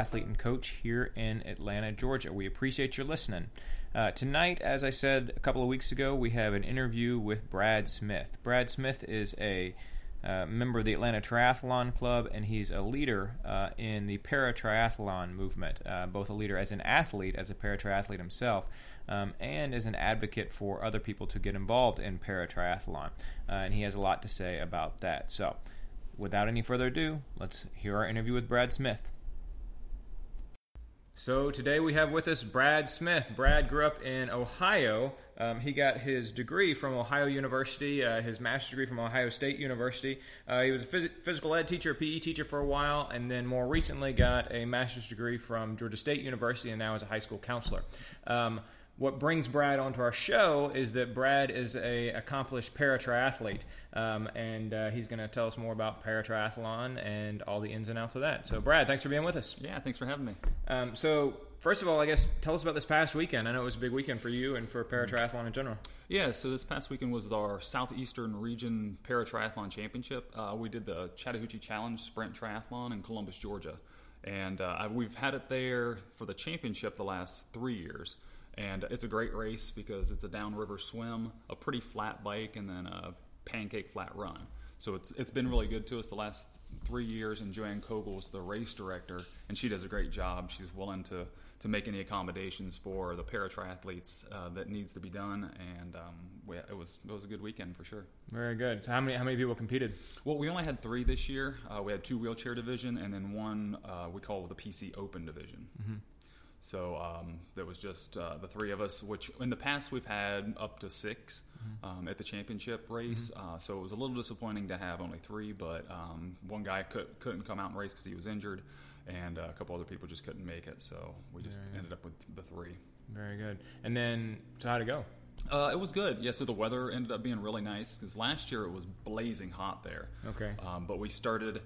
athlete and coach here in Atlanta, Georgia. We appreciate your listening. Uh, tonight, as I said a couple of weeks ago, we have an interview with Brad Smith. Brad Smith is a uh, member of the Atlanta Triathlon Club, and he's a leader uh, in the para triathlon movement, uh, both a leader as an athlete, as a para triathlete himself, um, and as an advocate for other people to get involved in para triathlon. Uh, and he has a lot to say about that. So, without any further ado, let's hear our interview with Brad Smith. So today we have with us Brad Smith. Brad grew up in Ohio. Um, he got his degree from Ohio University, uh, his master's degree from Ohio State University. Uh, he was a phys- physical ed teacher, PE teacher for a while, and then more recently got a master's degree from Georgia State University, and now is a high school counselor. Um, what brings Brad onto our show is that Brad is a accomplished para triathlete, um, and uh, he's going to tell us more about para triathlon and all the ins and outs of that. So, Brad, thanks for being with us. Yeah, thanks for having me. Um, so, first of all, I guess tell us about this past weekend. I know it was a big weekend for you and for para triathlon in general. Yeah, so this past weekend was our Southeastern Region Para Triathlon Championship. Uh, we did the Chattahoochee Challenge Sprint Triathlon in Columbus, Georgia. And uh, we've had it there for the championship the last three years. And it's a great race because it's a downriver swim, a pretty flat bike, and then a pancake flat run. So it's it's been really good to us the last three years. And Joanne Kogel Kogel's the race director, and she does a great job. She's willing to to make any accommodations for the para triathletes uh, that needs to be done. And um, we, it was it was a good weekend for sure. Very good. So how many how many people competed? Well, we only had three this year. Uh, we had two wheelchair division, and then one uh, we call the PC Open division. Mm-hmm. So um, there was just uh, the three of us, which in the past we've had up to 6 mm-hmm. um, at the championship race. Mm-hmm. Uh, so it was a little disappointing to have only three, but um, one guy could, not come out and race because he was injured, and uh, a couple other people just couldn't make it. So we just ended up with the three. Very good. And then, so how'd it go? Uh, it was good. Yeah, so the weather ended up being really nice because last year it was blazing hot there. Okay. Um, but we started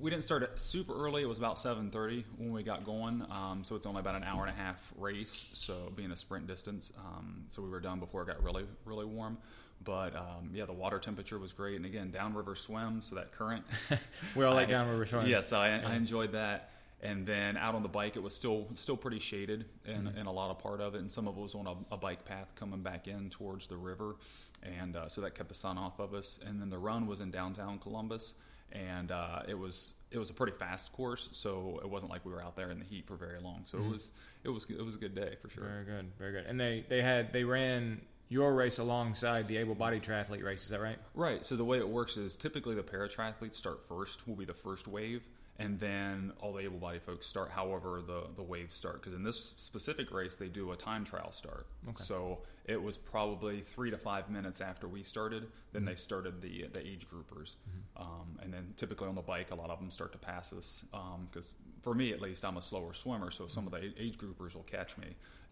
we didn't start it super early. It was about 7:30 when we got going. Um, so it's only about an hour and a half race. So being a sprint distance, um, so we were done before it got really really warm. But um, yeah, the water temperature was great, and again, downriver swim, so that current. we all like downriver swims. Yes, I, yeah. I, enjoyed that. And then out on the bike, it was still still pretty shaded in, mm-hmm. in a lot of part of it, and some of it was on a, a bike path coming back in towards the river, and uh, so that kept the sun off of us. And then the run was in downtown Columbus and uh, it was it was a pretty fast course, so it wasn't like we were out there in the heat for very long. So mm-hmm. it was it was it was a good day for sure. Very good, very good. And they they had they ran your race alongside the able-bodied triathlete race. Is that right? Right. So the way it works is typically the para triathletes start first. Will be the first wave, and then all the able-bodied folks start however the the waves start because in this specific race they do a time trial start okay. so it was probably three to five minutes after we started then mm-hmm. they started the the age groupers mm-hmm. um, and then typically on the bike a lot of them start to pass us because um, for me at least i'm a slower swimmer so some of the age groupers will catch me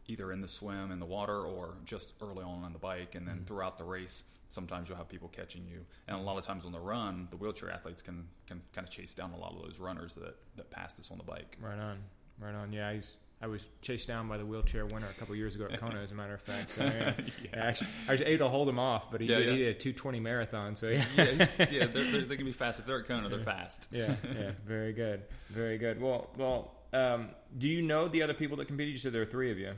either in the swim in the water or just early on on the bike and then mm-hmm. throughout the race sometimes you'll have people catching you. And a lot of times on the run, the wheelchair athletes can, can kind of chase down a lot of those runners that, that passed us on the bike. Right on. Right on. Yeah, he's, I was chased down by the wheelchair winner a couple years ago at Kona, as a matter of fact. So yeah, yeah. actually, I was able to hold him off, but he, yeah, did, he did a two twenty marathon. So yeah, yeah, yeah they're, they're, they can be fast if they're at Kona. They're fast. yeah, yeah, very good, very good. Well, well, um, do you know the other people that competed? You said there are three of you.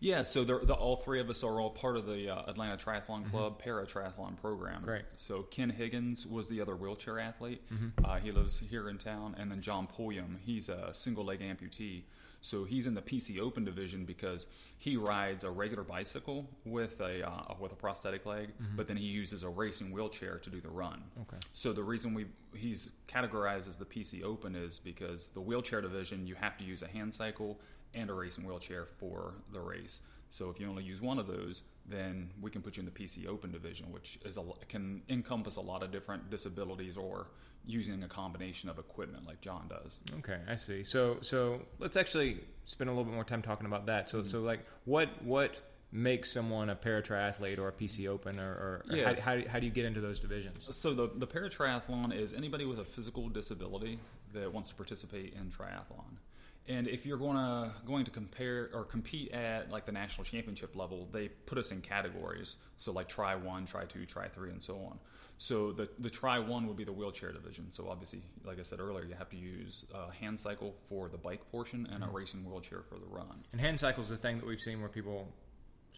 Yeah, so the, all three of us are all part of the uh, Atlanta Triathlon mm-hmm. Club mm-hmm. para triathlon program. Great. So Ken Higgins was the other wheelchair athlete. Mm-hmm. Uh, he lives here in town, and then John Pulliam, he's a single leg amputee. So he's in the PC Open division because he rides a regular bicycle with a uh, with a prosthetic leg, mm-hmm. but then he uses a racing wheelchair to do the run. Okay. So the reason we he's categorized as the PC Open is because the wheelchair division you have to use a hand cycle and a racing wheelchair for the race. So if you only use one of those, then we can put you in the PC Open division, which is a, can encompass a lot of different disabilities or using a combination of equipment like John does. Okay, I see. So so let's actually spend a little bit more time talking about that. So mm-hmm. so like what what makes someone a para triathlete or a PC Open or, or, or yes. how, how, how, do you get into those divisions? So the the para triathlon is anybody with a physical disability that wants to participate in triathlon And if you're going to going to compare or compete at like the national championship level, they put us in categories. So like Tri one, Tri two, Tri three, and so on. So the the Tri one would be the wheelchair division. So obviously, like I said earlier, you have to use a hand cycle for the bike portion and Mm-hmm. a racing wheelchair for the run. And hand cycle is the thing that we've seen where people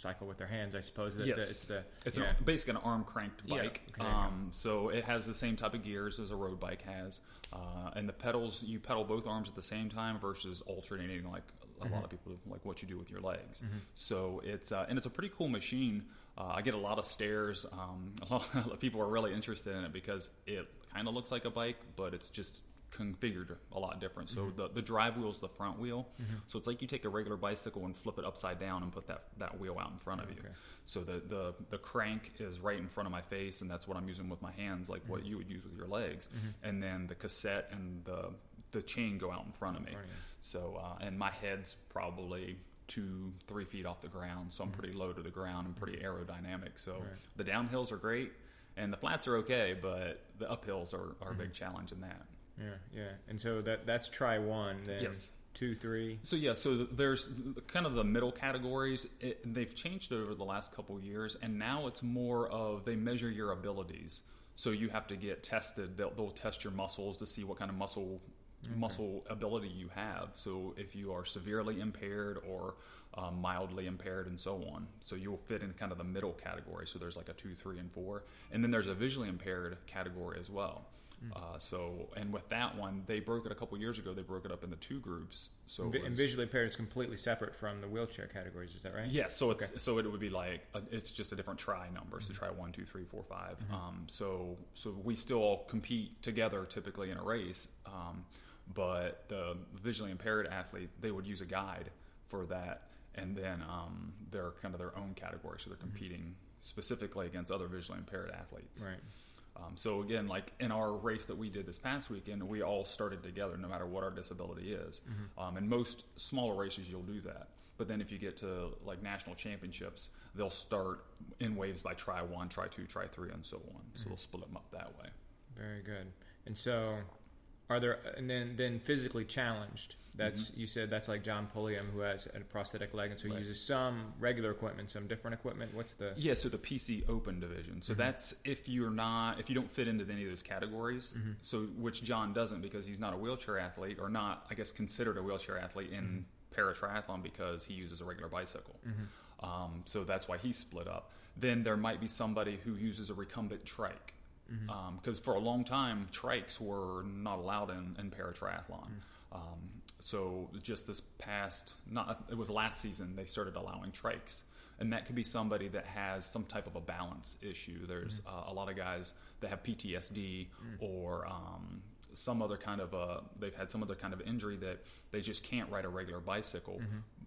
cycle with their hands. I suppose that Yes. that it's the It's yeah. an, basically an arm cranked Yeah, bike. okay, you go. um, so it has the same type of gears as a road bike has. Uh, and the pedals, you pedal both arms at the same time versus alternating like a Mm-hmm. lot of people like what you do with your legs. So it's uh, and it's a pretty cool machine. Uh, I get a lot of stares. Um, a lot of people are really interested in it because it kind of looks like a bike, but it's just configured a lot different. So Mm-hmm. the, the drive wheel is the front wheel. So it's like you take a regular bicycle and flip it upside down and put that, that wheel out in front of you. Okay. So the, the, the crank is right in front of my face, and that's what I'm using with my hands, like Mm-hmm. what you would use with your legs. And then the cassette and the the chain go out in front of me. you. So uh, and my head's probably two three feet off the ground, so I'm pretty low to the ground and pretty aerodynamic. So Mm-hmm. Right. the downhills are great, and the flats are okay, but the uphills are, are a big challenge in that. Yeah, yeah. And so that that's Tri one. Then Yes. two, three. So yeah, so there's kind of the middle categories. It, they've changed over the last couple of years, and now it's more of they measure your abilities. So you have to get tested. They'll, they'll test your muscles to see what kind of muscle muscle ability you have. So if you are severely impaired or um, mildly impaired, and so on, so you'll fit in kind of the middle category. So there's like a two, three, and four, and then there's a visually impaired category as well. Uh, so, and with that one, they broke it a couple years ago. They broke it up into two groups. So, Vi- and visually impaired is completely separate from the wheelchair categories. Is that right? yeah, so it's so it would be like a, it's just a different Tri number. So Tri one, two, three, four, five. Um, so so we still compete together typically in a race, um, but the visually impaired athlete they would use a guide for that, and then um, they're kind of their own category. So they're competing specifically against other visually impaired athletes. Right. Um, so again, like in our race that we did this past weekend, we all started together, no matter what our disability is. Um, and most smaller races, you'll do that. But then if you get to like national championships, they'll start in waves by Tri one, Tri two, Tri three, and so on. So they'll split them up that way. Very good. And so, are there and then then physically challenged? That's mm-hmm. you said that's like John Pulliam who has a prosthetic leg, and so he Mm-hmm. Right. uses some regular equipment, some different equipment. What's the Yeah, so the PC Open division. So mm-hmm. that's if you're not, if you don't fit into any of those categories. Mm-hmm. So which John doesn't because he's not a wheelchair athlete or not, I guess, considered a wheelchair athlete in para triathlon because he uses a regular bicycle. Um, so that's why he's split up. Then there might be somebody who uses a recumbent trike. Um, because for a long time, trikes were not allowed in, in para triathlon. Um, so just this past, not it was last season, they started allowing trikes, and that could be somebody that has some type of a balance issue. There's uh, a lot of guys that have PTSD or um, some other kind of a, they've had some other kind of injury that they just can't ride a regular bicycle,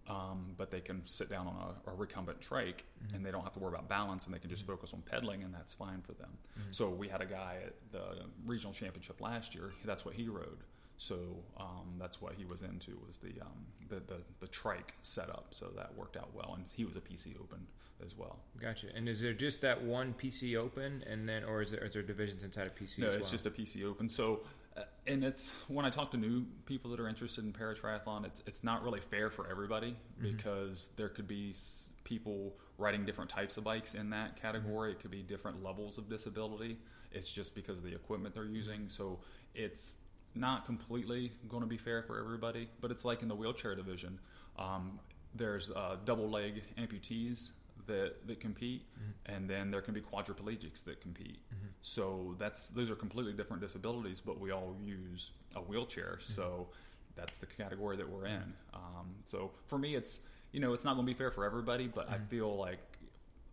um, but they can sit down on a, a recumbent trike and they don't have to worry about balance and they can just focus on pedaling and that's fine for them. So we had a guy at the regional championship last year. That's what he rode. So um, that's what he was into was the, um, the the the trike setup. So that worked out well, and he was a PC Open as well. gotcha? And is there just that one PC Open, and then or is there, is there divisions inside of PC? No, it's well? just a PC Open. So, uh, and it's when I talk to new people that are interested in para triathlon, it's it's not really fair for everybody because there could be s- people riding different types of bikes in that category. It could be different levels of disability. It's just because of the equipment they're using. So it's not completely going to be fair for everybody, but it's like in the wheelchair division. Um, there's uh, double leg amputees that that compete, and then there can be quadriplegics that compete. So that's those are completely different disabilities, but we all use a wheelchair. So that's the category that we're in. Um, so for me, it's you know it's not going to be fair for everybody, but I feel like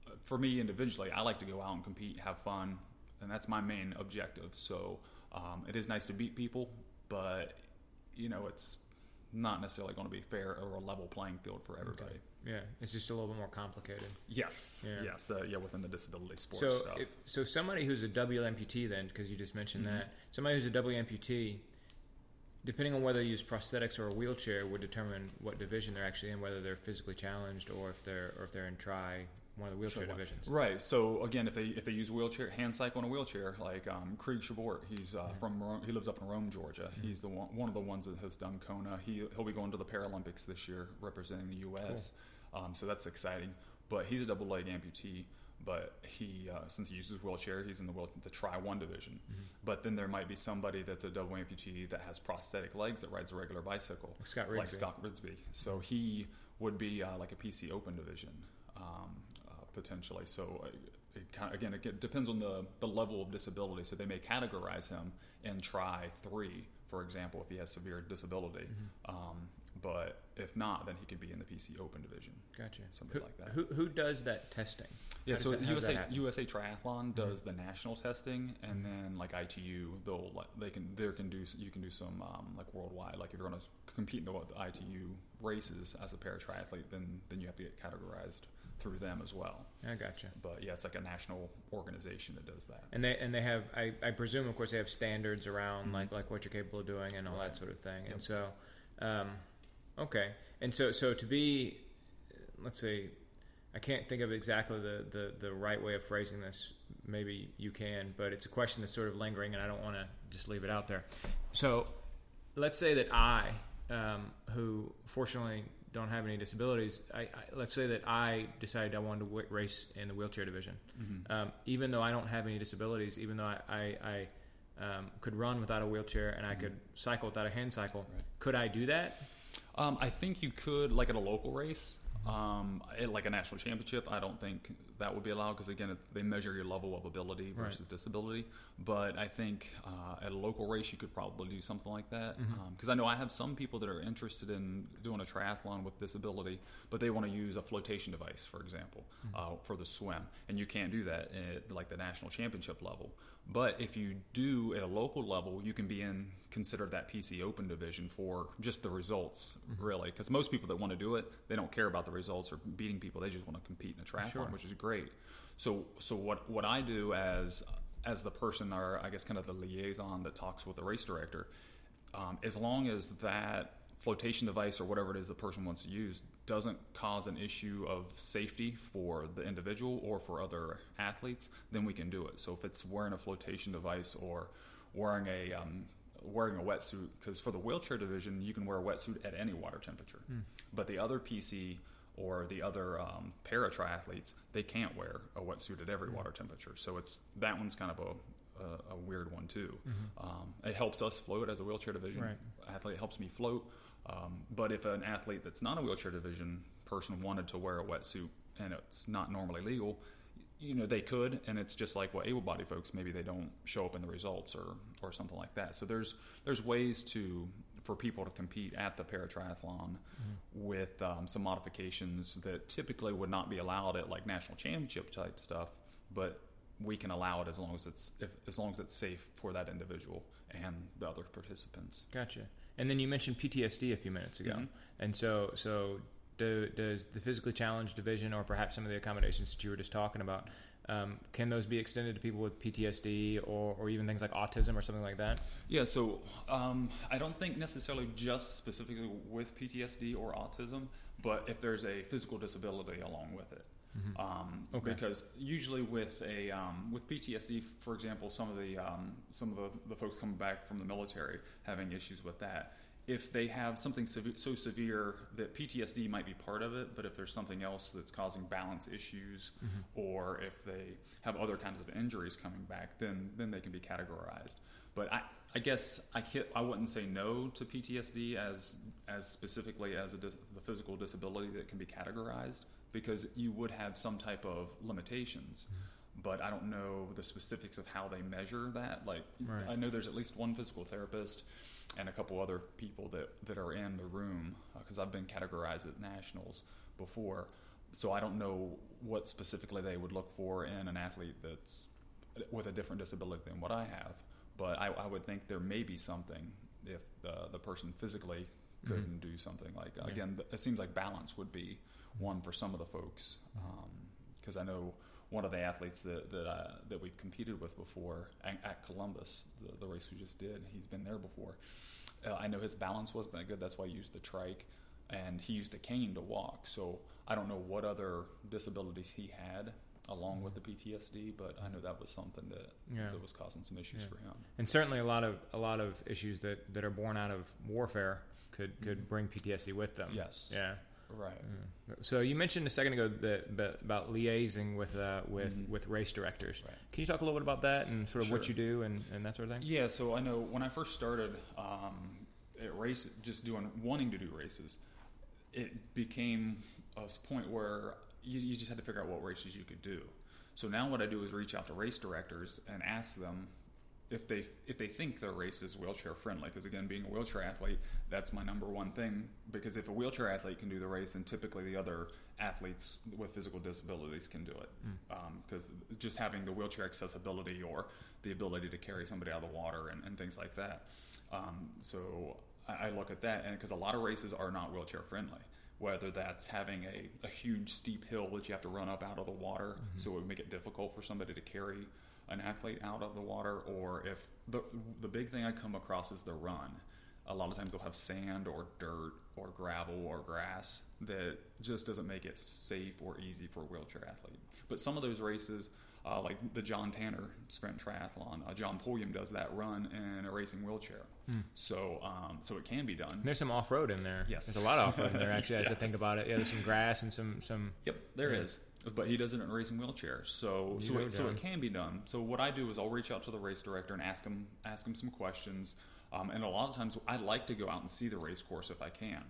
uh, for me individually, I like to go out and compete, have fun, and that's my main objective. So um, it is nice to beat people, but you know it's not necessarily going to be fair or a level playing field for everybody. yeah, it's just a little bit more complicated. Yes, Yeah. yes, uh, yeah, within the disability sports So, stuff. if, so somebody who's a amputee, then, because you just mentioned Mm-hmm. that, somebody who's a amputee, depending on whether they use prosthetics or a wheelchair, would determine what division they're actually in, whether they're physically challenged or if they're or if they're in Tri one of the wheelchair divisions. Right. So again, if they if they use wheelchair hand cycle in a wheelchair, like um, Krige Schabort, he's uh, from Rome, he lives up in Rome, Georgia. Mm-hmm. He's the one, one of the ones that has done Kona. He he'll be going to the Paralympics this year, representing the U.S. Um, so that's exciting. But he's a double leg amputee. But he, uh, since he uses wheelchair, he's in the wheel, the Tri One division. Mm-hmm. But then there might be somebody that's a double amputee that has prosthetic legs that rides a regular bicycle, Like Scott like Scott Rigsby. So he would be uh, like a PC Open division um, potentially. So uh, it again, it depends on the, the level of disability. So they may categorize him in Tri Three, for example, if he has severe disability. Mm-hmm. Um, but if not, then he could be in the PC Open division. Gotcha. Something who, like that. Who who does that testing? Yeah, How so that- how does that USA? USA Triathlon does the national testing, and then like ITU, they'll they can there can do you can do some um, like worldwide. Like if you're going to compete in the, the ITU races as a para triathlete, then then you have to get categorized through them as well. I gotcha. But yeah, it's like a national organization that does that. And they and they have I, I presume of course they have standards around like like what you're capable of doing and all that Mm-hmm. Sort of thing. And so, um, okay. And so so to be, let's see, I can't think of exactly the, the, the right way of phrasing this. Maybe you can, but it's a question that's sort of lingering, and I don't want to just leave it out there. So, let's say that I, um, who fortunately don't have any disabilities, I, I, let's say that I decided I wanted to w- race in the wheelchair division. Mm-hmm. Um, even though I don't have any disabilities, even though I, I, I um, could run without a wheelchair and I could cycle without a hand cycle, Mm-hmm. Right. could I do that? Um, I think you could, like at a local race, um, at like a national championship. I don't think that would be allowed because again, they measure your level of ability Right. versus disability. But I think uh, at a local race, you could probably do something like that. Because I know I have some people that are interested in doing a triathlon with disability, but they want to use a flotation device, for example, uh, for the swim, and you can't do that at like the national championship level. But if you do at a local level, you can be in considered that PC Open division for just the results, really. Because most people that want to do it, they don't care about the results or beating people. They just want to compete in a triathlon, Sure. which is great. So, so what what I do as as the person, or I guess kind of the liaison that talks with the race director, um, as long as that flotation device or whatever it is the person wants to use doesn't cause an issue of safety for the individual or for other athletes, then we can do it. So if it's wearing a flotation device or wearing a um, wearing a wetsuit, because for the wheelchair division you can wear a wetsuit at any water temperature, but the other PC or the other um, para triathletes they can't wear a wetsuit at every water temperature. So it's that one's kind of a a, a weird one too. Um, it helps us float as a wheelchair division Right. athlete. It helps me float. Um, but if an athlete that's not a wheelchair division person wanted to wear a wetsuit and it's not normally legal, you know they could, and it's just like what able-bodied folks maybe they don't show up in the results or or something like that. So there's there's ways to for people to compete at the para triathlon with um, some modifications that typically would not be allowed at like national championship type stuff, but we can allow it as long as it's if, as long as it's safe for that individual and the other participants. Gotcha. And then you mentioned PTSD a few minutes ago, Mhm. and so so do, does the physically challenged division, or perhaps some of the accommodations that you were just talking about, um, can those be extended to people with PTSD or, or even things like autism or something like that? Yeah, so um, I don't think necessarily just specifically with PTSD or autism, but if there's a physical disability along with it. Um, Okay. Because usually with a um, with PTSD, for example, some of the um, some of the, the folks coming back from the military having issues with that. If they have something so severe that PTSD might be part of it, but if there's something else that's causing balance issues, mm-hmm. or if they have other kinds of injuries coming back, then then they can be categorized. But I, I guess I can't, I wouldn't say no to PTSD as as specifically as a dis, the physical disability that can be categorized because you would have some type of limitations. Mm-hmm. But I don't know the specifics of how they measure that. Like Right. I know there's at least one physical therapist and a couple other people that, that are in the room uh, because I've been categorized at nationals before. So I don't know what specifically they would look for in an athlete that's uh, with a different disability than what I have. But I, I would think there may be something if the, the person physically mm-hmm. couldn't do something like Yeah. again. It seems like balance would be one for some of the folks um, because I know one of the athletes that that, uh, that we've competed with before at, at Columbus, the, the race we just did. He's been there before. Uh, I know his balance wasn't that good. That's why he used the trike. and he used a cane to walk. So I don't know what other disabilities he had along with the PTSD, but I know that was something that Yeah. that was causing some issues Yeah. for him. and certainly a lot of a lot of issues that, that are born out of warfare could could bring PTSD with them. Yes. Yeah. Right. So you mentioned a second ago that, about liaising with uh, with Mhm. with race directors. Right. Can you talk a little bit about that and sort of what you do and, and that sort of thing? Yeah, so I know when I first started um, at race, just doing wanting to do races, it became a point where you, you just had to figure out what races you could do. So now what I do is reach out to race directors and ask them if they if they think their race is wheelchair friendly. Because again, being a wheelchair athlete, that's my number one thing. Because if a wheelchair athlete can do the race, then typically the other athletes with physical disabilities can do it. Hmm. Um, because just having the wheelchair accessibility or the ability to carry somebody out of the water and, and things like that. Um, so I, I look at that, and because a lot of races are not wheelchair friendly. Whether that's having a, a huge steep hill that you have to run up out of the water, mm-hmm. so it would make it difficult for somebody to carry an athlete out of the water, or if the the big thing I come across is the run. A lot of times they'll have sand or dirt or gravel or grass that just doesn't make it safe or easy for a wheelchair athlete. But some of those races, uh, like the John Tanner Sprint Triathlon, uh, John Pulliam does that run in a racing wheelchair. So um, so it can be done. And there's some off road in there. Yes. There's a lot of off road in there actually as I think about it. Yeah, there's some grass and some some Yep, there Yeah. is. But he does it in a racing wheelchair, so You so it, so it can be done. So what I do is I'll reach out to the race director and ask him ask him some questions. Um, and a lot of times I like to go out and see the race course if I can.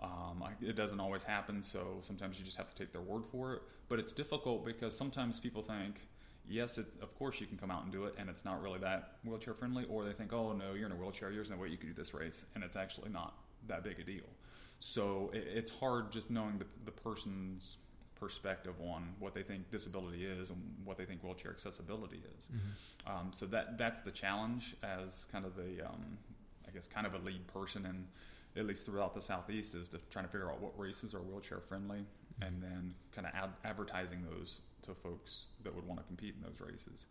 Um, I, it doesn't always happen, so sometimes you just have to take their word for it. But it's difficult because sometimes people think, yes, it, of course you can come out and do it, and it's not really that wheelchair friendly, or they think, oh no, you're in a wheelchair, there's no way you could do this race, and it's actually not that big a deal. So it, it's hard just knowing the, the person's perspective on what they think disability is and what they think wheelchair accessibility is. Um, so that that's the challenge as kind of the um, I guess kind of a lead person and at least throughout the southeast is to trying to figure out what races are wheelchair friendly and then kind of ad- advertising those to folks that would want to compete in those races.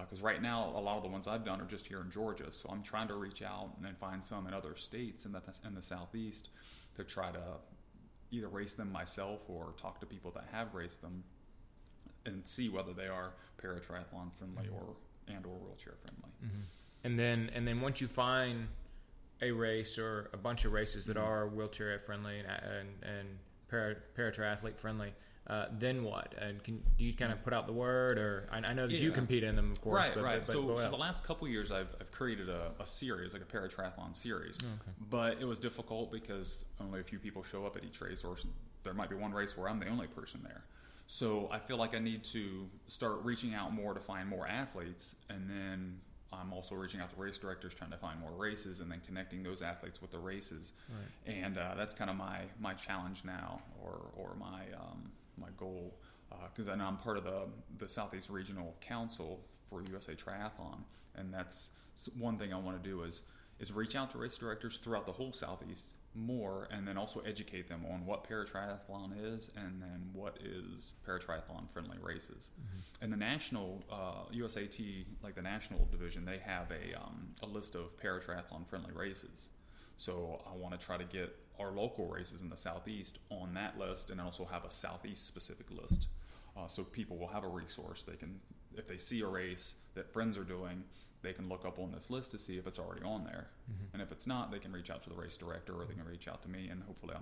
Because right now, a lot of the ones I've done are just here in Georgia, so I'm trying to reach out and then find some in other states in the in the southeast to try to either race them myself or talk to people that have raced them and see whether they are paratriathlon friendly or and or wheelchair friendly. and then and then once you find a race or a bunch of races that Mhm. are wheelchair friendly and and, and para, paratriathlete friendly, uh, then what? And can do you kind of put out the word, or I, I know that you compete in them, of course. right, but, right. But, but so for the last couple years, I've, I've created a, a series, like a paratriathlon series. Oh, okay. But it was difficult because only a few people show up at each race, or there might be one race where I'm the only person there. So I feel like I need to start reaching out more to find more athletes, and then I'm also reaching out to race directors trying to find more races, and then connecting those athletes with the races. Right. And uh, that's kind of my my challenge now, or or my um, my goal, because I know I'm part of the the Southeast Regional Council for USA Triathlon, and that's one thing I want to do is is reach out to race directors throughout the whole Southeast more, and then also educate them on what paratriathlon is, and then what is paratriathlon friendly races. And the national uh, USAT, like the national division, they have a um, a list of paratriathlon friendly races. So I want to try to get our local races in the southeast on that list, and also have a southeast specific list, uh, so people will have a resource. They can, if they see a race that friends are doing, they can look up on this list to see if it's already on there, mm-hmm. and if it's not, they can reach out to the race director, or they can reach out to me, and hopefully I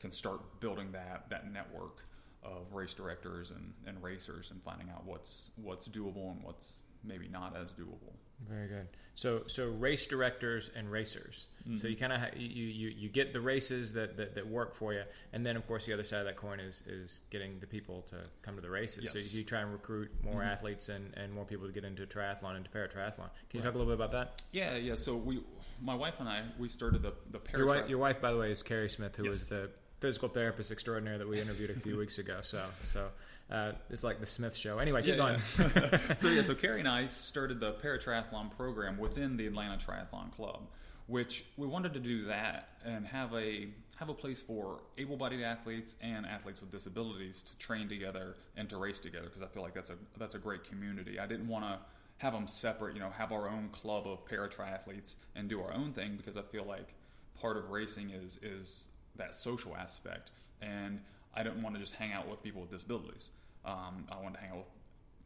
can start building that that network of race directors and, and racers, and finding out what's what's doable and what's maybe not as doable. Very good. So, so race directors and racers. So you kind of ha- you, you you get the races that, that, that work for you, and then of course the other side of that coin is is getting the people to come to the races. So you, you try and recruit more Mhm. athletes and, and more people to get into triathlon and to paratriathlon. Can you Right. talk a little bit about that? Yeah, yeah. So we, my wife and I, we started the the Your wife, your wife, by the way, is Carrie Smith, who Yes. was the physical therapist extraordinaire that we interviewed a few weeks ago. So, so uh, it's like the Smith Show. Anyway, keep Yeah, going. yeah. so yeah, so Carrie and I started the paratriathlon program within the Atlanta Triathlon Club, which we wanted to do that and have a have a place for able-bodied athletes and athletes with disabilities to train together and to race together because I feel like that's a that's a great community. I didn't want to have them separate, you know, have our own club of paratriathletes and do our own thing because I feel like part of racing is is that social aspect, and I didn't want to just hang out with people with disabilities. Um, I wanted to hang out with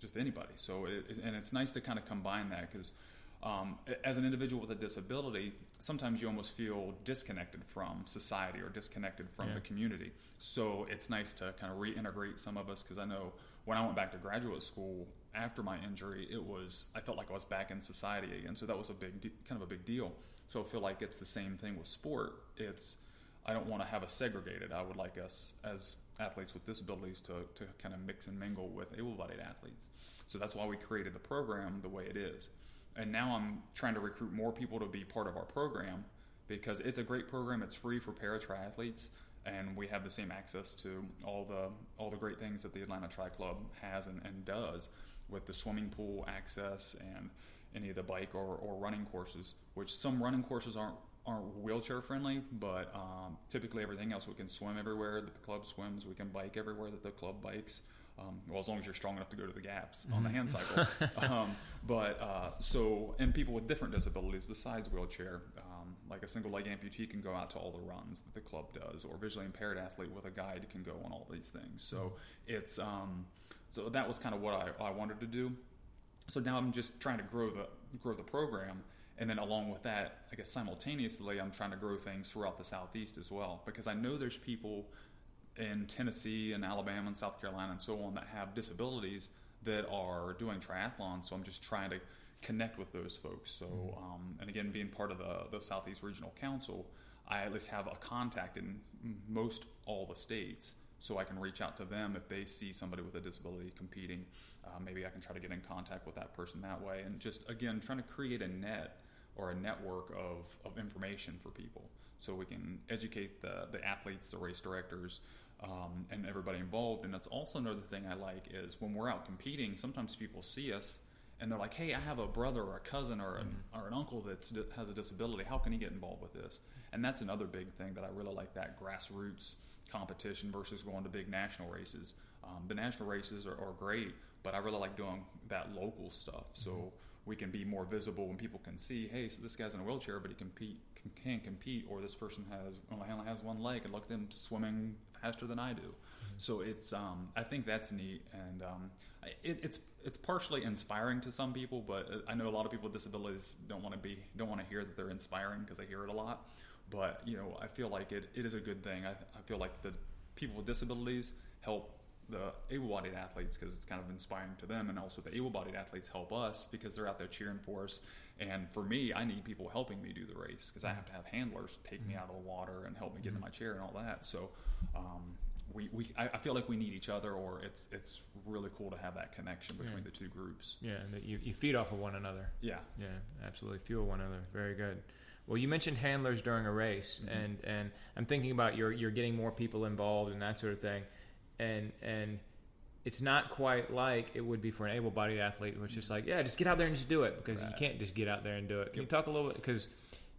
just anybody. So, it, and it's nice to kind of combine that because um, as an individual with a disability, sometimes you almost feel disconnected from society or disconnected from Yeah. the community. So it's nice to kind of reintegrate some of us because I know when I went back to graduate school after my injury, it was I felt like I was back in society again. So that was a big, kind of a big deal. So I feel like it's the same thing with sport. It's I don't want to have us segregated. I would like us as athletes with disabilities to, to kind of mix and mingle with able-bodied athletes. So that's why we created the program the way it is. And now I'm trying to recruit more people to be part of our program because it's a great program. It's free for para triathletes, and we have the same access to all the all the great things that the Atlanta Tri Club has and, and does with the swimming pool access and any of the bike or, or running courses. Which some running courses aren't aren't wheelchair friendly, but um, typically everything else we can swim everywhere that the club swims. We can bike everywhere that the club bikes. Um, well, as long as you're strong enough to go to the gaps on the hand cycle. um, but uh, so, and people with different disabilities besides wheelchair, um, like a single leg amputee can go out to all the runs that the club does, or visually impaired athlete with a guide can go on all these things. So it's um, so that was kind of what I, I wanted to do. So now I'm just trying to grow the grow the program, and then along with that, I guess simultaneously, I'm trying to grow things throughout the southeast as well because I know there's people in Tennessee and Alabama and South Carolina and so on that have disabilities that are doing triathlon. So I'm just trying to connect with those folks. So um, and again, being part of the the Southeast Regional Council, I at least have a contact in most all the states. So I can reach out to them if they see somebody with a disability competing. Uh, maybe I can try to get in contact with that person that way, and just again trying to create a net or a network of, of information for people so we can educate the, the athletes, the race directors, um, and everybody involved. And that's also another thing I like is when we're out competing, sometimes people see us and they're like, hey, I have a brother or a cousin or an, or an uncle that has a disability. How can he get involved with this? And that's another big thing that I really like that grassroots competition versus going to big national races. Um, the national races are, are great, but I really like doing that local stuff. So we can be more visible when people can see, hey, so this guy's in a wheelchair, but he compete can, can compete, or this person has only has one leg, and look at them swimming faster than I do. So it's um, I think that's neat, and um, it, it's it's partially inspiring to some people, but uh, I know a lot of people with disabilities don't want to be don't want to hear that they're inspiring because they hear it a lot. But you know, I feel like it, it is a good thing. I, I feel like the people with disabilities help the able-bodied athletes because it's kind of inspiring to them, and also the able-bodied athletes help us because they're out there cheering for us. And for me, I need people helping me do the race because I have to have handlers take me out of the water and help me get in my chair and all that. So um, we, we I, I feel like we need each other, or it's it's really cool to have that connection between Yeah. the two groups. Yeah, and that you, you feed off of one another. Yeah, Yeah, absolutely. Fuel one another. Very good. Well, you mentioned handlers during a race, Mm-hmm. and, and I'm thinking about you're you're getting more people involved and that sort of thing, and and it's not quite like it would be for an able-bodied athlete, who it's just like, yeah, just get out there and just do it because you can't just get out there and do it. Can you talk a little bit because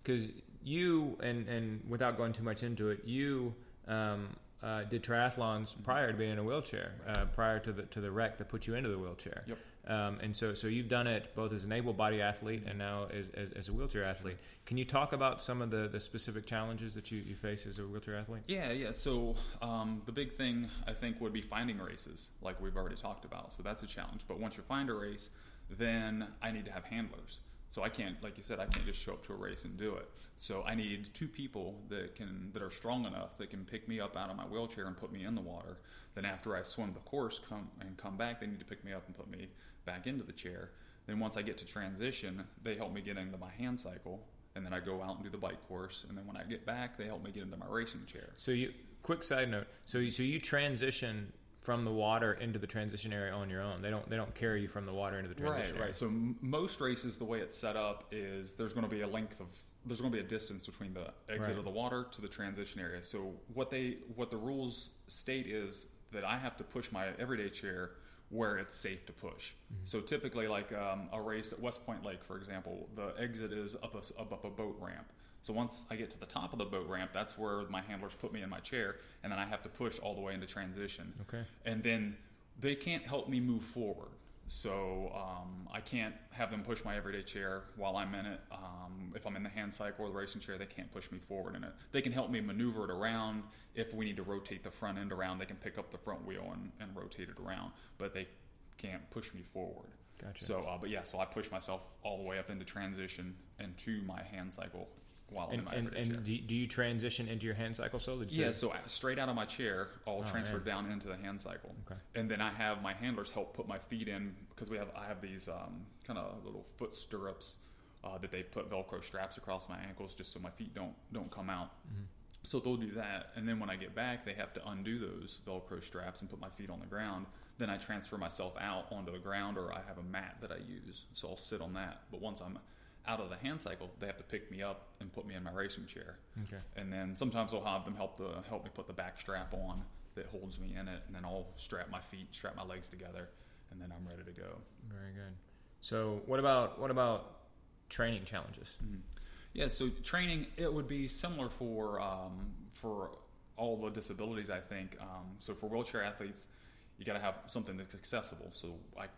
because you and and without going too much into it, you. Um, uh, did triathlons prior to being in a wheelchair, uh, prior to the to the wreck that put you into the wheelchair. Yep. Um, and so, so you've done it both as an able-bodied athlete and now as, as, as a wheelchair athlete. Can you talk about some of the, the specific challenges that you, you face as a wheelchair athlete? Yeah, yeah. So um, the big thing I think would be finding races, like we've already talked about. So that's a challenge. But once you find a race, then I need to have handlers. So I can't, like you said, I can't just show up to a race and do it. So I need two people that can that are strong enough that can pick me up out of my wheelchair and put me in the water. Then after I swim the course, come and come back, they need to pick me up and put me back into the chair. Then once I get to transition, they help me get into my hand cycle, and then I go out and do the bike course. And then when I get back, they help me get into my racing chair. So you, quick side note. So you, so you transition from the water into the transition area on your own. They don't they don't carry you from the water into the transition Right, area. right. So m- most races, the way it's set up is there's going to be a length of there's going to be a distance between the exit Right. of the water to the transition area. So what they what the rules state is that I have to push my everyday chair where it's safe to push. So typically, like um, a race at West Point Lake, for example, the exit is up a, up, up a boat ramp. So once I get to the top of the boat ramp, that's where my handlers put me in my chair, and then I have to push all the way into transition Okay. and then they can't help me move forward. So um, I can't have them push my everyday chair while I'm in it. Um, if I'm in the hand cycle or the racing chair, they can't push me forward in it. They can help me maneuver it around. If we need to rotate the front end around, they can pick up the front wheel and, and rotate it around. But they can't push me forward. Gotcha. So, uh, but yeah, so I push myself all the way up into transition into my hand cycle while I'm in And, my and, and do, do you transition into your hand cycle so that you Yeah, so I- straight out of my chair, I'll Oh, transfer man. down into the hand cycle, Okay. and then I have my handlers help put my feet in because we have I have these um, kind of little foot stirrups uh, that they put Velcro straps across my ankles just so my feet don't don't come out. Mm-hmm. So they'll do that, and then when I get back, they have to undo those Velcro straps and put my feet on the ground. Then I transfer myself out onto the ground, or I have a mat that I use, so I'll sit on that. But once I'm out of the hand cycle, they have to pick me up and put me in my racing chair Okay. and then sometimes I'll have them help the help me put the back strap on that holds me in it, and then I'll strap my feet, strap my legs together, and then I'm ready to go. Very good. So what about what about training challenges? Yeah, so training it would be similar for um, for all the disabilities. I think um, so for wheelchair athletes, you got to have something that's accessible. So like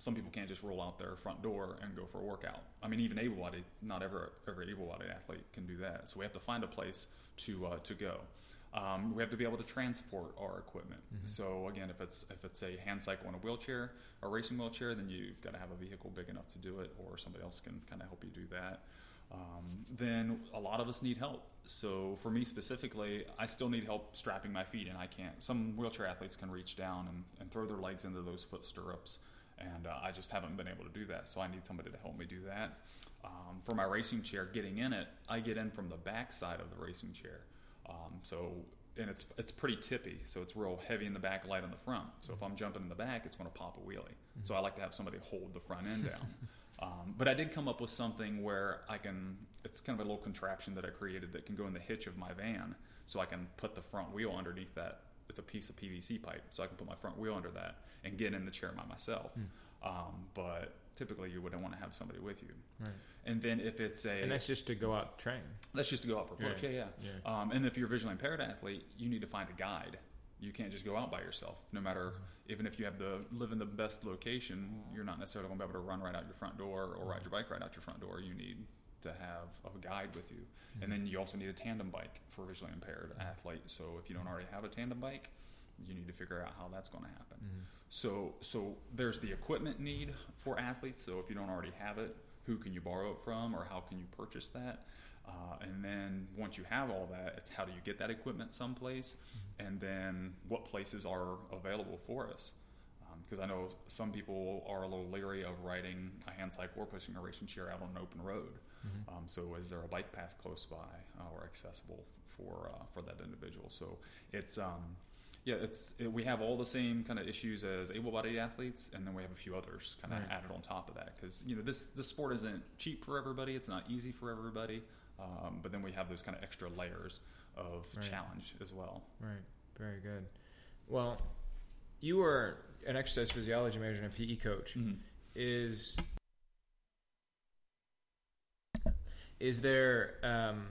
some people can't just roll out their front door and go for a workout. I mean, even able-bodied, not every every able-bodied athlete can do that. So we have to find a place to uh, to go. Um, we have to be able to transport our equipment. So again, if it's if it's a hand cycle in a wheelchair, a racing wheelchair, then you've got to have a vehicle big enough to do it, or somebody else can kind of help you do that. Um, then a lot of us need help. So for me specifically, I still need help strapping my feet, and I can't. Some wheelchair athletes can reach down and, and throw their legs into those foot stirrups, and uh, I just haven't been able to do that. So I need somebody to help me do that. Um, for my racing chair, getting in it, I get in from the back side of the racing chair. Um, so and it's it's pretty tippy, so it's real heavy in the back, light on the front. So if I'm jumping in the back, it's going to pop a wheelie. So I like to have somebody hold the front end down. Um, but I did come up with something where I can. It's kind of a little contraption that I created that can go in the hitch of my van, so I can put the front wheel underneath that. It's a piece of PVC pipe, so I can put my front wheel under that and get in the chair by myself. Um, but typically, you wouldn't want to have somebody with you. Right. And then if it's a And that's just to go out train. that's just to go out for a push. Yeah, Yeah, yeah. Um, and if you're a visually impaired athlete, you need to find a guide. You can't just go out by yourself. No matter, even if you have the live in the best location, you're not necessarily going to be able to run right out your front door or ride your bike right out your front door. You need to have a guide with you, and then you also need a tandem bike for a visually impaired ah. athlete. So if you don't already have a tandem bike, you need to figure out how that's going to happen. Mm-hmm. So, so there's the equipment need for athletes. So if you don't already have it, who can you borrow it from, or how can you purchase that? Uh, and then once you have all that, it's how do you get that equipment someplace, mm-hmm. and then what places are available for us. Um, because I know some people are a little leery of riding a hand cycle or pushing a racing chair out on an open road. Um, so, is there a bike path close by uh, or accessible for uh, for that individual? So, it's um, yeah, it's it, we have all the same kind of issues as able-bodied athletes, and then we have a few others kind of Right. added on top of that. Because you know this this sport isn't cheap for everybody; it's not easy for everybody. Um, but then we have those kind of extra layers of Right. challenge as well. Right. Very good. Well, you were an exercise physiology major and a PE coach. Is is there um,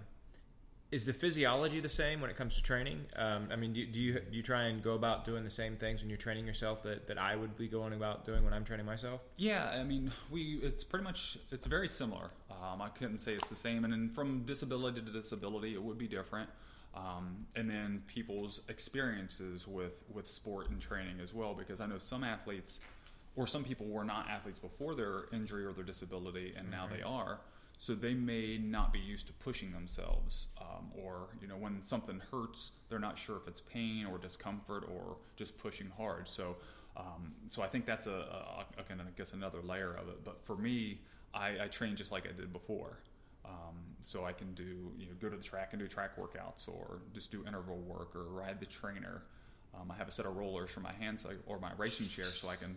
is the physiology the same when it comes to training? Um, I mean, do, do you do you try and go about doing the same things when you're training yourself that, that I would be going about doing when I'm training myself? Yeah, I mean, we it's pretty much it's very similar. Um, I couldn't say it's the same, and then from disability to disability, it would be different. Um, and then people's experiences with with sport and training as well, because I know some athletes or some people were not athletes before their injury or their disability, and now they are. So they may not be used to pushing themselves, um, or you know, when something hurts, they're not sure if it's pain or discomfort or just pushing hard. So, um, so I think that's a, a, a kind of, I guess another layer of it. But for me, I, I train just like I did before. Um, so I can do you know go to the track and do track workouts, or just do interval work, or ride the trainer. Um, I have a set of rollers for my hand cycle or my racing chair, so I can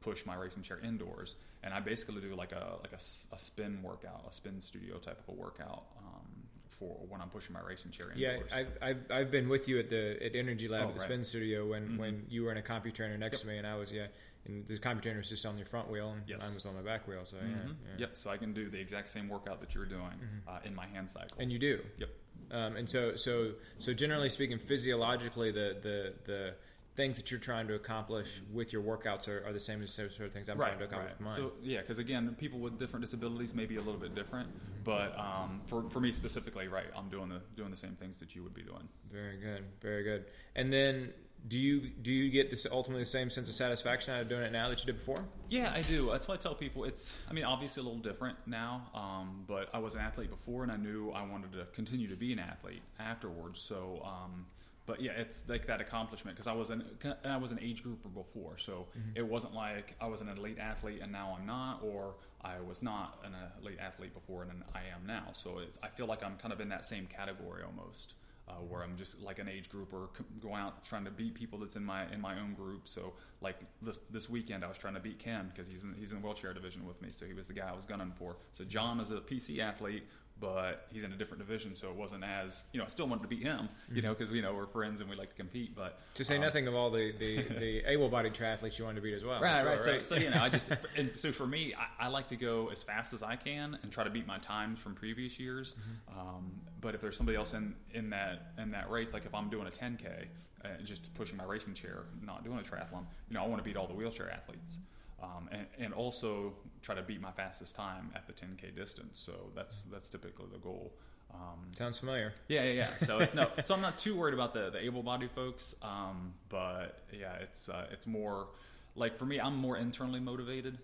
push my racing chair indoors. And I basically do like a like a, a spin workout, a spin studio type of a workout um, for when I'm pushing my racing chair Yeah, indoors. I've, I've, I've been with you at the at Energy Lab Oh, at the right. spin studio when, Mhm. when you were in a CompuTrainer next to me and I was yeah, and the CompuTrainer was just on your front wheel and Yes. mine was on my back wheel. So Mhm. yeah, yeah. Mm-hmm. Yep. So I can do the exact same workout that you're doing uh, in my hand cycle. and you do. yep. Um, and so, so, so generally speaking, physiologically, the, the, the things that you're trying to accomplish with your workouts are, are the same as the same sort of things I'm trying to accomplish with mine. So yeah, because again, people with different disabilities may be a little bit different, but um, for, for me specifically, right, I'm doing the doing the same things that you would be doing. Very good, very good. And then, do you do you get this ultimately the same sense of satisfaction out of doing it now that you did before? Yeah, I do. That's why I tell people it's. I mean, obviously a little different now, um, but I was an athlete before, and I knew I wanted to continue to be an athlete afterwards. So. Um, but yeah, it's like that accomplishment because I was an I was an age grouper before, so mm-hmm. it wasn't like I was an elite athlete and now I'm not, or I was not an elite athlete before and I am now. So I feel like I'm kind of in that same category almost uh, where I'm just like an age group or going out trying to beat people that's in my in my own group. So like this this weekend, I was trying to beat Ken because he's in, he's in the wheelchair division with me. So he was the guy I was gunning for. So John is a PC athlete but he's in a different division, so it wasn't as you know. I still wanted to beat him, you know, because you know we're friends and we like to compete. But to say um, nothing of all the the, the able-bodied triathletes you wanted to beat as well, right? Sure, right. So, right. so you know, I just and so for me, I, I, like to go as fast as I can and try to beat my times from previous years. Mm-hmm. Um, but if there's somebody else in in that in that race, like if I'm doing a 10k and just pushing my racing chair, not doing a triathlon, you know, I want to beat all the wheelchair athletes um, and, and, also try to beat my fastest time at the 10k distance. So that's that's typically the goal. Um, Sounds familiar. Yeah, yeah, yeah. So it's no. so I'm not too worried about the, the able-bodied folks, um, but yeah, it's uh, it's more like for me, I'm more internally motivated.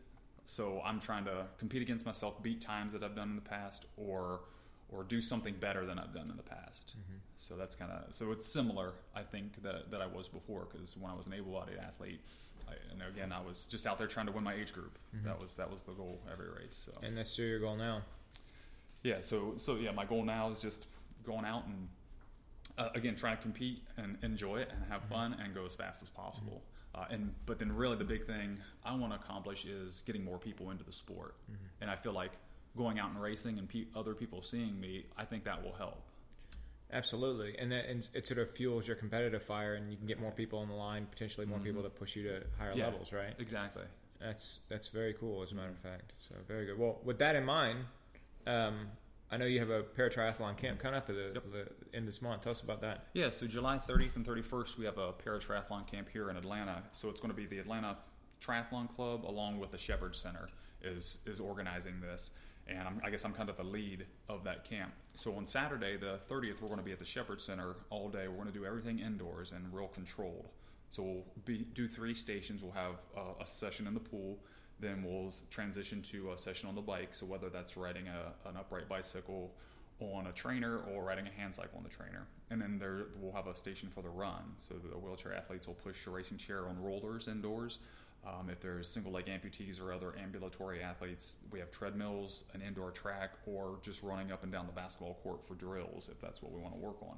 So I'm trying to compete against myself, beat times that I've done in the past, or or do something better than I've done in the past. Mm-hmm. So that's kind of so it's similar, I think that that I was before because when I was an able-bodied athlete, I, and again, I was just out there trying to win my age group. Mm-hmm. That was that was the goal every race. So. And that's still your goal now. Yeah. So so yeah, my goal now is just going out and uh, again trying to compete and enjoy it and have mm-hmm. fun and go as fast as possible. Mm-hmm. Uh, and but then really the big thing I want to accomplish is getting more people into the sport. Mm-hmm. And I feel like going out and racing and pe- other people seeing me, I think that will help. Absolutely, and, that, and it sort of fuels your competitive fire, and you can get more people on the line, potentially more mm-hmm. people to push you to higher yeah, levels, right? Exactly. That's that's very cool, as a matter of fact. So very good. Well, with that in mind, um, I know you have a paratriathlon camp coming up at the, yep. the end this month. Tell us about that. Yeah, so July 30th and 31st, we have a paratriathlon camp here in Atlanta. So it's going to be the Atlanta Triathlon Club along with the Shepherd Center is is organizing this and I'm, i guess I'm kind of the lead of that camp. So on Saturday, the 30th, we're going to be at the Shepherd Center all day. We're going to do everything indoors and real controlled. So we'll be, do three stations. We'll have uh, a session in the pool, then we'll transition to a session on the bike. So whether that's riding a, an upright bicycle on a trainer or riding a hand cycle on the trainer, and then there we'll have a station for the run. So the wheelchair athletes will push a racing chair on rollers indoors um, if there's single leg amputees or other ambulatory athletes, we have treadmills, an indoor track, or just running up and down the basketball court for drills if that's what we want to work on.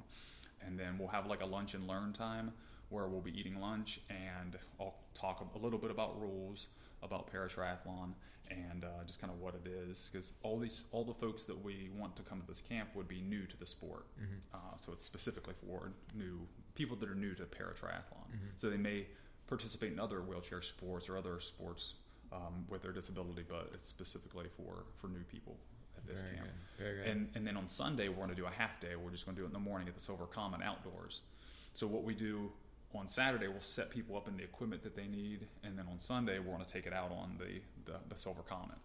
And then we'll have like a lunch and learn time where we'll be eating lunch and I'll talk a little bit about rules, about paratriathlon, and uh, just kind of what it is. Because all these, all the folks that we want to come to this camp would be new to the sport, mm-hmm. uh, so it's specifically for new people that are new to paratriathlon. Mm-hmm. So they may participate in other wheelchair sports or other sports um, with their disability, but it's specifically for, for new people at this Very camp. Good. Very good. And, and then on Sunday, we're going to do a half day. We're just going to do it in the morning at the Silver Comet outdoors. So what we do on Saturday, we'll set people up in the equipment that they need, and then on Sunday, we're going to take it out on the, the, the Silver Comet.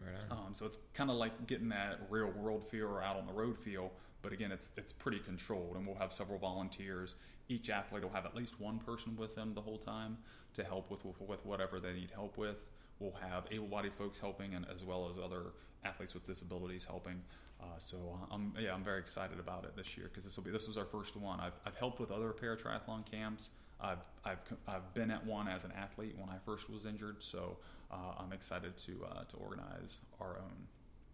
Right um, so it's kind of like getting that real world feel or out on the road feel, but again, it's it's pretty controlled, and we'll have several volunteers each athlete will have at least one person with them the whole time to help with, with whatever they need help with. We'll have able-bodied folks helping, and as well as other athletes with disabilities helping. Uh, so uh, I'm yeah I'm very excited about it this year because this will be this was our first one. I've, I've helped with other paratriathlon camps. I've, I've I've been at one as an athlete when I first was injured. So uh, I'm excited to uh, to organize our own.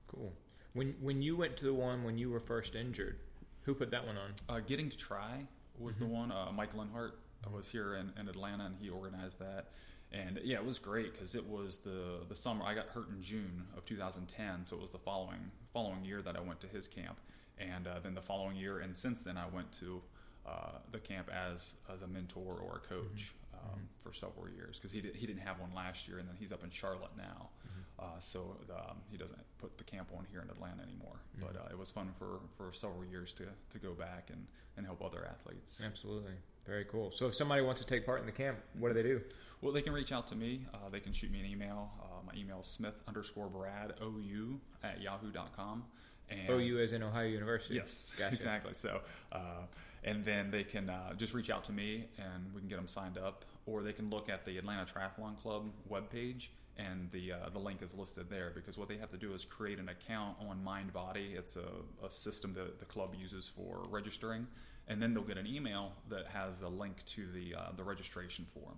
Cool. When when you went to the one when you were first injured, who put that one on? Uh, Getting2Tri was mm-hmm. the one. Uh, Mike Linhart was here in, in, Atlanta, and he organized that. And yeah, it was great because it was the the summer. I got hurt in June of 2010, so it was the following following year that I went to his camp, and uh, then the following year, and since then I went to uh, the camp as as a mentor or a coach mm-hmm. um, mm-hmm. for several years because he did, he didn't have one last year, and then he's up in Charlotte now. Mm-hmm. Uh, so um, he doesn't put the camp on here in Atlanta anymore. Mm-hmm. But uh, it was fun for, for several years to, to go back and, and help other athletes. Absolutely. Very cool. So if somebody wants to take part in the camp, what do they do? Well, they can reach out to me. Uh, they can shoot me an email. Uh, my email is smith underscore brad ou at yahoo.com. And OU is in Ohio University. Yes, gotcha. exactly. So, uh, and then they can uh, just reach out to me and we can get them signed up, or they can look at the Atlanta Triathlon Club webpage and the uh, the link is listed there because what they have to do is create an account on MindBody. It's a, a system that the club uses for registering, and then they'll get an email that has a link to the uh, the registration form.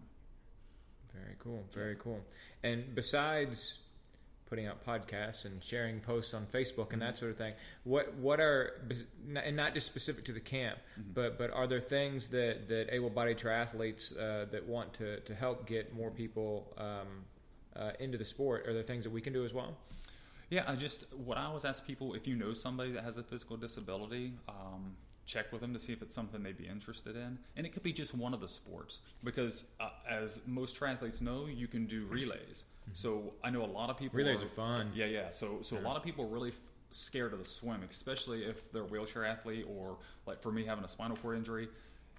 Very cool. Very cool. And besides putting out podcasts and sharing posts on Facebook and mm-hmm. that sort of thing. What what are and not just specific to the camp, mm-hmm. but but are there things that that able-bodied triathletes uh, that want to to help get more people um, uh, into the sport? Are there things that we can do as well? Yeah, I just what I always ask people if you know somebody that has a physical disability. Um, check with them to see if it's something they'd be interested in. And it could be just one of the sports because, uh, as most triathletes know, you can do relays. Mm-hmm. So I know a lot of people. Relays are, are fun. Yeah, yeah. So so yeah. a lot of people are really f- scared of the swim, especially if they're a wheelchair athlete or like for me having a spinal cord injury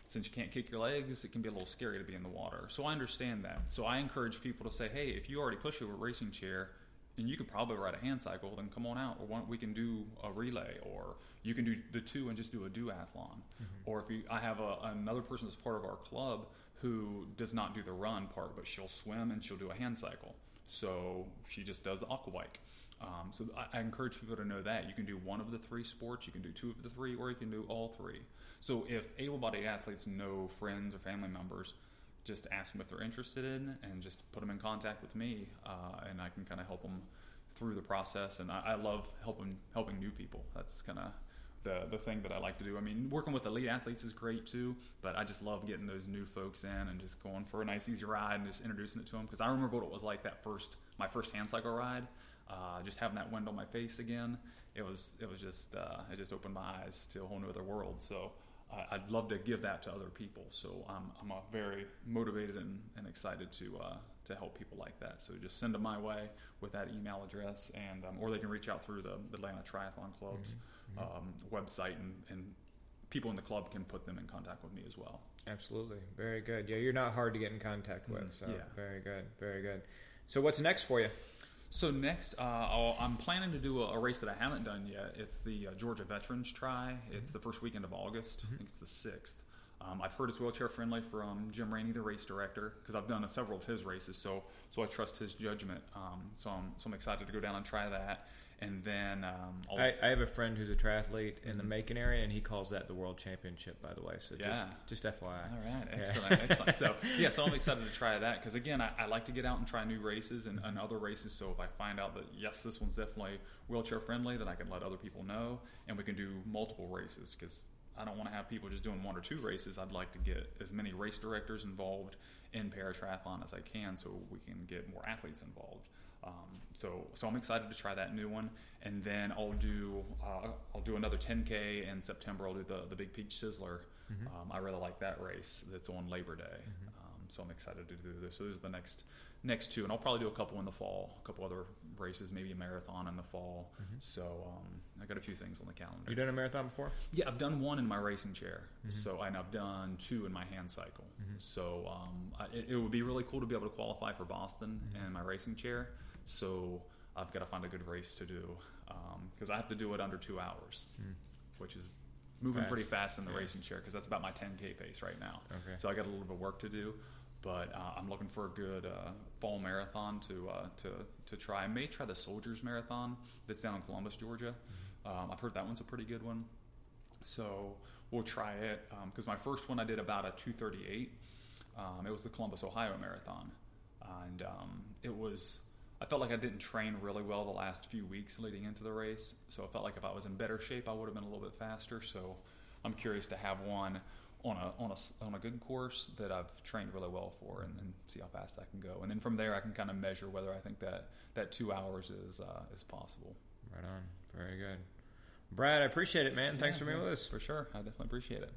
since you can't kick your legs, it can be a little scary to be in the water. So I understand that. So I encourage people to say, hey, if you already push a racing chair and you could probably ride a hand cycle, then come on out. Or we can do a relay, or you can do the two and just do a duathlon. Mm-hmm. Or if you, I have a, another person that's part of our club who does not do the run part, but she'll swim and she'll do a hand cycle. So she just does the aqua bike. Um, so I, I, encourage people to know that you can do one of the three sports, you can do two of the three, or you can do all three. So if able-bodied athletes know friends or family members, just ask them if they're interested in, and just put them in contact with me, uh, and I can kind of help them through the process. And I, I love helping helping new people. That's kind of the the thing that I like to do. I mean, working with elite athletes is great too, but I just love getting those new folks in and just going for a nice easy ride and just introducing it to them because I remember what it was like that first my first hand cycle ride, uh, just having that wind on my face again. It was it was just uh, it just opened my eyes to a whole new other world. So I'd love to give that to other people. So I'm, I'm very motivated and, and excited to uh, to help people like that. So just send them my way with that email address, and um, or they can reach out through the, the Atlanta Triathlon Club's mm-hmm. mm-hmm. um, website, and, and people in the club can put them in contact with me as well. Absolutely, very good. Yeah, you're not hard to get in contact with. Mm-hmm. So yeah. very good, very good. So what's next for you? So next, uh, i am planning to do a, a, race that I haven't done yet. It's the uh, Georgia Veterans Tri. It's the first weekend of August. Mm-hmm. I think it's the sixth. Um, I've heard it's wheelchair friendly from Jim Rainey, the race director, because I've done a, several of his races. So so I trust his judgment. Um, so I'm so I'm excited to go down and try that and then um, I, I, have a friend who's a triathlete in the Macon area, and he calls that the World Championship. By the way, so yeah. just just FYI. All right, excellent, yeah. excellent. So yeah, so I'm excited to try that because again, I, I, like to get out and try new races and, and, other races. So if I find out that yes, this one's definitely wheelchair friendly, then I can let other people know, and we can do multiple races because I don't want to have people just doing one or two races. I'd like to get as many race directors involved in para triathlon as I can, so we can get more athletes involved. Um, so so I'm excited to try that new one, and then I'll do uh, I'll do another 10k in September. I'll do the the Big Peach Sizzler. Mm-hmm. Um, I really like that race. That's on Labor Day, mm-hmm. um, so I'm excited to do this. So those are the next next two, and I'll probably do a couple in the fall, a couple other races, maybe a marathon in the fall. Mm-hmm. So um, I got a few things on the calendar. You done a marathon before? Yeah, I've done one in my racing chair. Mm-hmm. So and I've done two in my hand cycle. Mm-hmm. So um, I, it, it, would be really cool to be able to qualify for Boston mm-hmm. in my racing chair. So I've got to find a good race to do because um, I have to do it under two hours, mm. which is moving fast. pretty fast in the yeah. racing chair because that's about my 10k pace right now. Okay. So I got a little bit of work to do, but uh, I'm looking for a good uh, fall marathon to uh, to to try. I may try the Soldiers Marathon that's down in Columbus, Georgia. Mm-hmm. Um, I've heard that one's a pretty good one, so we'll try it because um, my first one I did about a 238. Um, it was the Columbus, Ohio Marathon, and um, it was I felt like I didn't train really well the last few weeks leading into the race. So I felt like if I was in better shape, I would have been a little bit faster. So I'm curious to have one on a on a on a good course that I've trained really well for, and, and see how fast I can go. And then from there, I can kind of measure whether I think that that two hours is uh, is possible. Right on. Very good, Brad. I appreciate it, man. Thanks for being with us. For sure, I definitely appreciate it.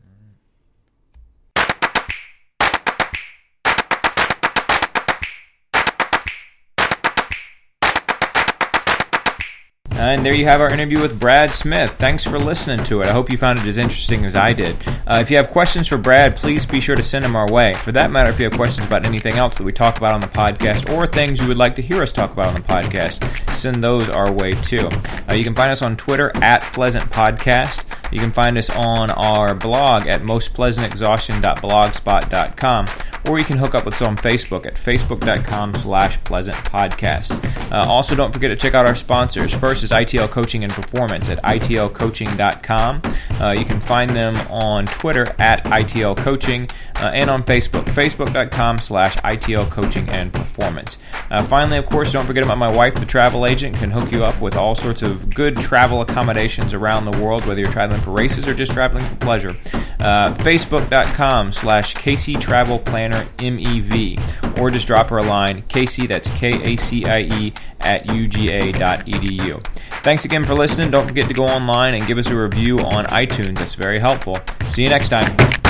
And there you have our interview with Brad Smith. Thanks for listening to it. I hope you found it as interesting as I did. Uh, if you have questions for Brad, please be sure to send them our way. For that matter, if you have questions about anything else that we talk about on the podcast or things you would like to hear us talk about on the podcast, send those our way too. Uh, you can find us on Twitter at Pleasant Podcast. You can find us on our blog at mostpleasantexhaustion.blogspot.com, or you can hook up with us on Facebook at facebook.com slash pleasant podcast. Uh, also, don't forget to check out our sponsors. First is ITL Coaching and Performance at itlcoaching.com. Uh, you can find them on Twitter at ITL Coaching uh, and on Facebook, facebook.com slash ITL Coaching and Performance. Uh, finally, of course, don't forget about my wife, the travel agent, can hook you up with all sorts of good travel accommodations around the world, whether you're traveling for races or just traveling for pleasure. Uh, Facebook.com slash Casey Travel Planner MEV, or just drop her a line, Casey, that's K A C I E, at uga.edu. Thanks again for listening. Don't forget to go online and give us a review on iTunes. That's very helpful. See you next time.